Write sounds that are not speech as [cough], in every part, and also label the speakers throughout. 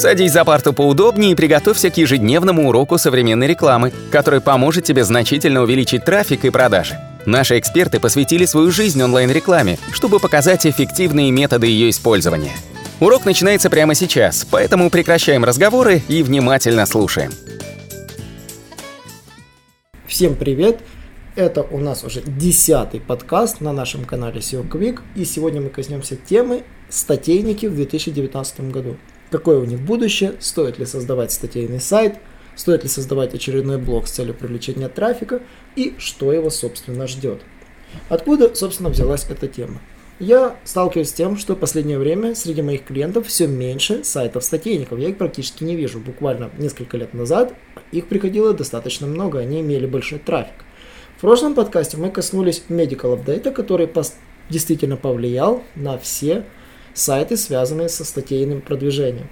Speaker 1: Садись за парту поудобнее и приготовься к ежедневному уроку современной рекламы, который поможет тебе значительно увеличить трафик и продажи. Наши эксперты посвятили свою жизнь онлайн-рекламе, чтобы показать эффективные методы ее использования. Урок начинается прямо сейчас, поэтому прекращаем разговоры и внимательно слушаем.
Speaker 2: Всем привет! Это у нас уже десятый подкаст на нашем канале SEO Quick, и сегодня мы коснемся темы статейники в 2019 году какое у них будущее, стоит ли создавать статейный сайт, стоит ли создавать очередной блог с целью привлечения трафика и что его, собственно, ждет. Откуда, собственно, взялась эта тема? Я сталкиваюсь с тем, что в последнее время среди моих клиентов все меньше сайтов статейников. Я их практически не вижу. Буквально несколько лет назад их приходило достаточно много, они имели большой трафик. В прошлом подкасте мы коснулись Medical Update, который действительно повлиял на все сайты, связанные со статейным продвижением.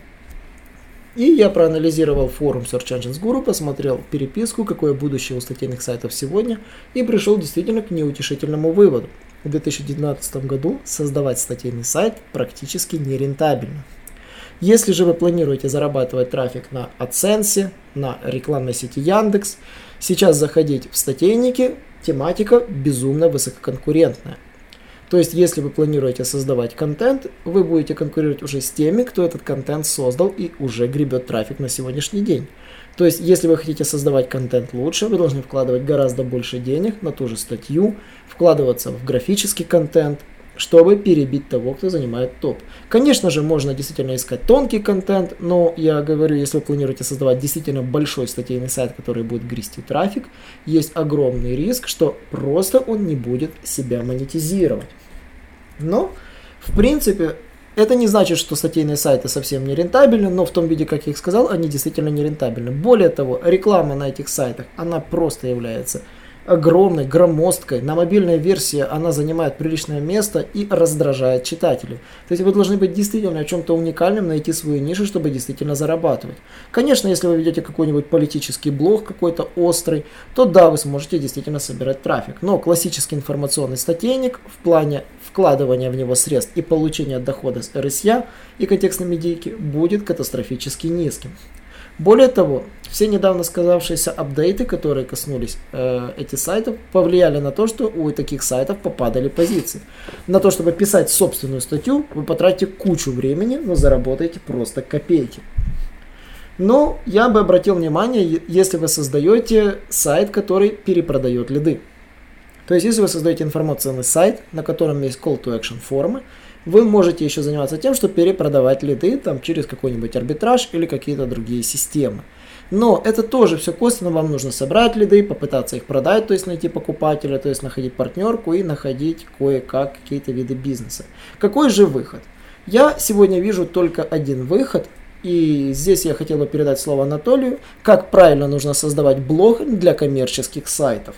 Speaker 2: И я проанализировал форум Search Engines Guru, посмотрел переписку, какое будущее у статейных сайтов сегодня, и пришел действительно к неутешительному выводу. В 2019 году создавать статейный сайт практически нерентабельно. Если же вы планируете зарабатывать трафик на AdSense, на рекламной сети Яндекс, сейчас заходить в статейники, тематика безумно высококонкурентная. То есть, если вы планируете создавать контент, вы будете конкурировать уже с теми, кто этот контент создал и уже гребет трафик на сегодняшний день. То есть, если вы хотите создавать контент лучше, вы должны вкладывать гораздо больше денег на ту же статью, вкладываться в графический контент, чтобы перебить того, кто занимает топ. Конечно же, можно действительно искать тонкий контент, но я говорю, если вы планируете создавать действительно большой статейный сайт, который будет грести трафик, есть огромный риск, что просто он не будет себя монетизировать. Но, в принципе, это не значит, что статейные сайты совсем не рентабельны, но в том виде, как я их сказал, они действительно не рентабельны. Более того, реклама на этих сайтах, она просто является огромной, громоздкой. На мобильной версии она занимает приличное место и раздражает читателей. То есть вы должны быть действительно о чем-то уникальным, найти свою нишу, чтобы действительно зарабатывать. Конечно, если вы ведете какой-нибудь политический блог какой-то острый, то да, вы сможете действительно собирать трафик. Но классический информационный статейник в плане вкладывания в него средств и получения дохода с RSA и контекстной медийки будет катастрофически низким. Более того, все недавно сказавшиеся апдейты, которые коснулись э, этих сайтов, повлияли на то, что у таких сайтов попадали позиции. На то, чтобы писать собственную статью, вы потратите кучу времени, но заработаете просто копейки. Но я бы обратил внимание, если вы создаете сайт, который перепродает лиды. То есть, если вы создаете информационный сайт, на котором есть call to action формы, вы можете еще заниматься тем, что перепродавать лиды там, через какой-нибудь арбитраж или какие-то другие системы. Но это тоже все косвенно, вам нужно собрать лиды, попытаться их продать, то есть найти покупателя, то есть находить партнерку и находить кое-как какие-то виды бизнеса. Какой же выход? Я сегодня вижу только один выход, и здесь я хотел бы передать слово Анатолию, как правильно нужно создавать блог для коммерческих сайтов.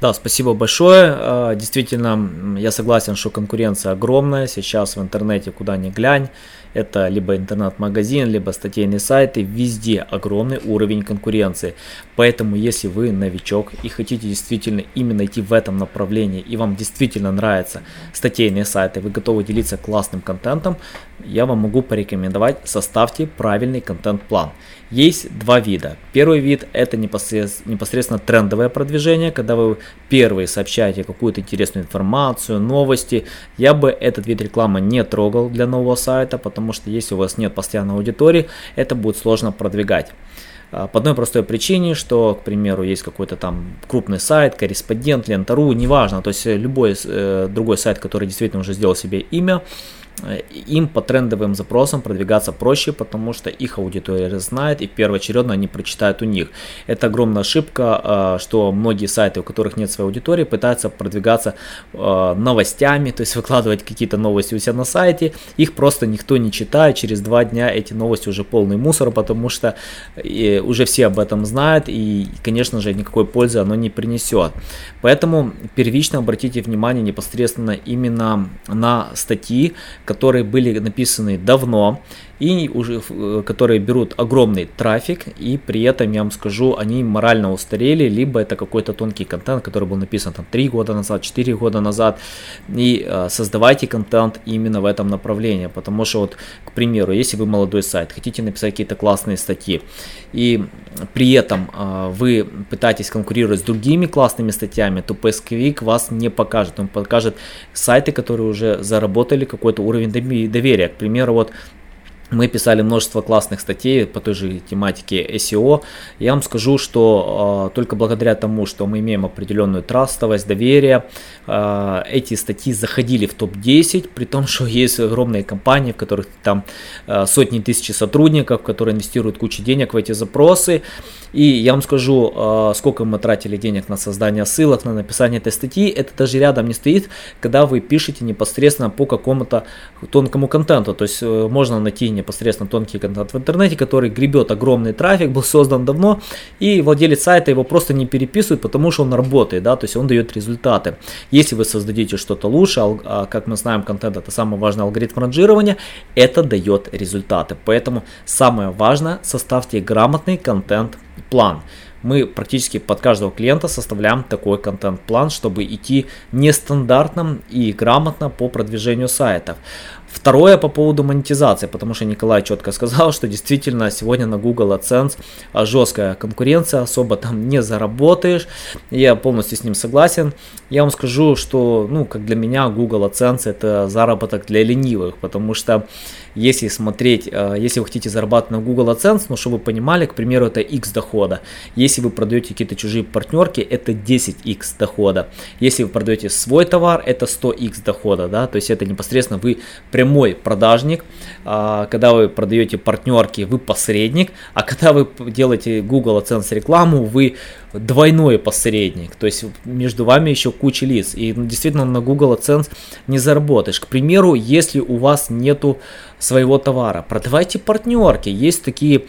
Speaker 3: Да, спасибо большое. А, действительно, я согласен, что конкуренция огромная. Сейчас в интернете куда ни глянь. Это либо интернет-магазин, либо статейные сайты. Везде огромный уровень конкуренции. Поэтому, если вы новичок и хотите действительно именно идти в этом направлении, и вам действительно нравятся статейные сайты, вы готовы делиться классным контентом, я вам могу порекомендовать, составьте правильный контент-план. Есть два вида. Первый вид это непосредственно, трендовое продвижение, когда вы первые сообщаете какую-то интересную информацию, новости. Я бы этот вид рекламы не трогал для нового сайта, потому что если у вас нет постоянной аудитории, это будет сложно продвигать. А, по одной простой причине, что, к примеру, есть какой-то там крупный сайт, корреспондент, лента.ру, неважно, то есть любой э, другой сайт, который действительно уже сделал себе имя, им по трендовым запросам продвигаться проще, потому что их аудитория знает и первоочередно они прочитают у них. Это огромная ошибка, э, что многие сайты, у которых нет своей аудитории, пытаются продвигаться э, новостями, [laughs] то есть выкладывать какие-то новости у себя на сайте, их просто никто не читает, через два дня эти новости уже полный мусор, потому что уже все об этом знают и, конечно же, никакой пользы оно не принесет. Поэтому первично обратите внимание непосредственно именно на статьи, которые были написаны давно и уже, э, которые берут огромный трафик, и при этом, я вам скажу, они морально устарели, либо это какой-то тонкий контент, который был написан там 3 года назад, 4 года назад, и э, создавайте контент именно в этом направлении, потому что вот, к примеру, если вы молодой сайт, хотите написать какие-то классные статьи, и при этом э, вы пытаетесь конкурировать с другими классными статьями, то поисковик вас не покажет, он покажет сайты, которые уже заработали какой-то уровень доверия, к примеру, вот мы писали множество классных статей по той же тематике SEO. Я вам скажу, что э, только благодаря тому, что мы имеем определенную трастовость, доверие, э, эти статьи заходили в топ-10, при том, что есть огромные компании, в которых там э, сотни тысяч сотрудников, которые инвестируют кучу денег в эти запросы. И я вам скажу, э, сколько мы тратили денег на создание ссылок, на написание этой статьи. Это даже рядом не стоит, когда вы пишете непосредственно по какому-то тонкому контенту. То есть э, можно найти непосредственно тонкий контент в интернете, который гребет огромный трафик, был создан давно, и владелец сайта его просто не переписывает, потому что он работает, да, то есть он дает результаты. Если вы создадите что-то лучше, а, как мы знаем, контент это самый важный алгоритм ранжирования, это дает результаты. Поэтому самое важное, составьте грамотный контент-план мы практически под каждого клиента составляем такой контент-план, чтобы идти нестандартно и грамотно по продвижению сайтов. Второе по поводу монетизации, потому что Николай четко сказал, что действительно сегодня на Google AdSense жесткая конкуренция, особо там не заработаешь. Я полностью с ним согласен. Я вам скажу, что, ну, как для меня Google AdSense это заработок для ленивых, потому что если смотреть, а, если вы хотите зарабатывать на Google AdSense, ну, чтобы вы понимали, к примеру, это X дохода. Если вы продаете какие-то чужие партнерки, это 10X дохода. Если вы продаете свой товар, это 100X дохода, да, то есть это непосредственно вы прямой продажник, а, когда вы продаете партнерки, вы посредник, а когда вы делаете Google AdSense рекламу, вы двойной посредник, то есть между вами еще куча лиц, и действительно на Google AdSense не заработаешь. К примеру, если у вас нету своего товара, продавайте партнерки, есть такие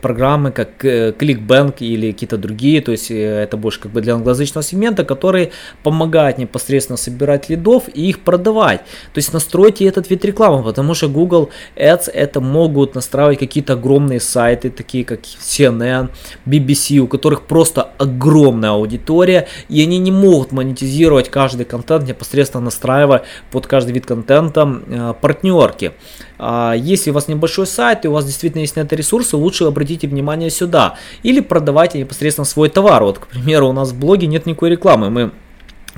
Speaker 3: программы, как э, ClickBank или какие-то другие, то есть э, это больше как бы для англоязычного сегмента, которые помогают непосредственно собирать лидов и их продавать. То есть настройте этот вид рекламы, потому что Google Ads это могут настраивать какие-то огромные сайты, такие как CNN, BBC, у которых просто огромная аудитория, и они не могут монетизировать каждый контент, непосредственно настраивая под каждый вид контента э, партнерки. А если у вас небольшой сайт и у вас действительно есть на это ресурсы, лучше обратите внимание сюда. Или продавайте непосредственно свой товар. Вот, к примеру, у нас в блоге нет никакой рекламы. Мы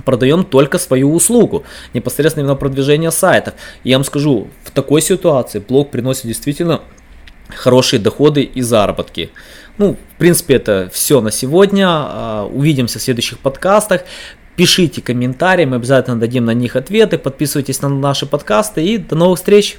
Speaker 3: продаем только свою услугу, непосредственно на продвижение сайтов. я вам скажу, в такой ситуации блог приносит действительно хорошие доходы и заработки. Ну, в принципе, это все на сегодня. А, увидимся в следующих подкастах. Пишите комментарии, мы обязательно дадим на них ответы. Подписывайтесь на наши подкасты и до новых встреч!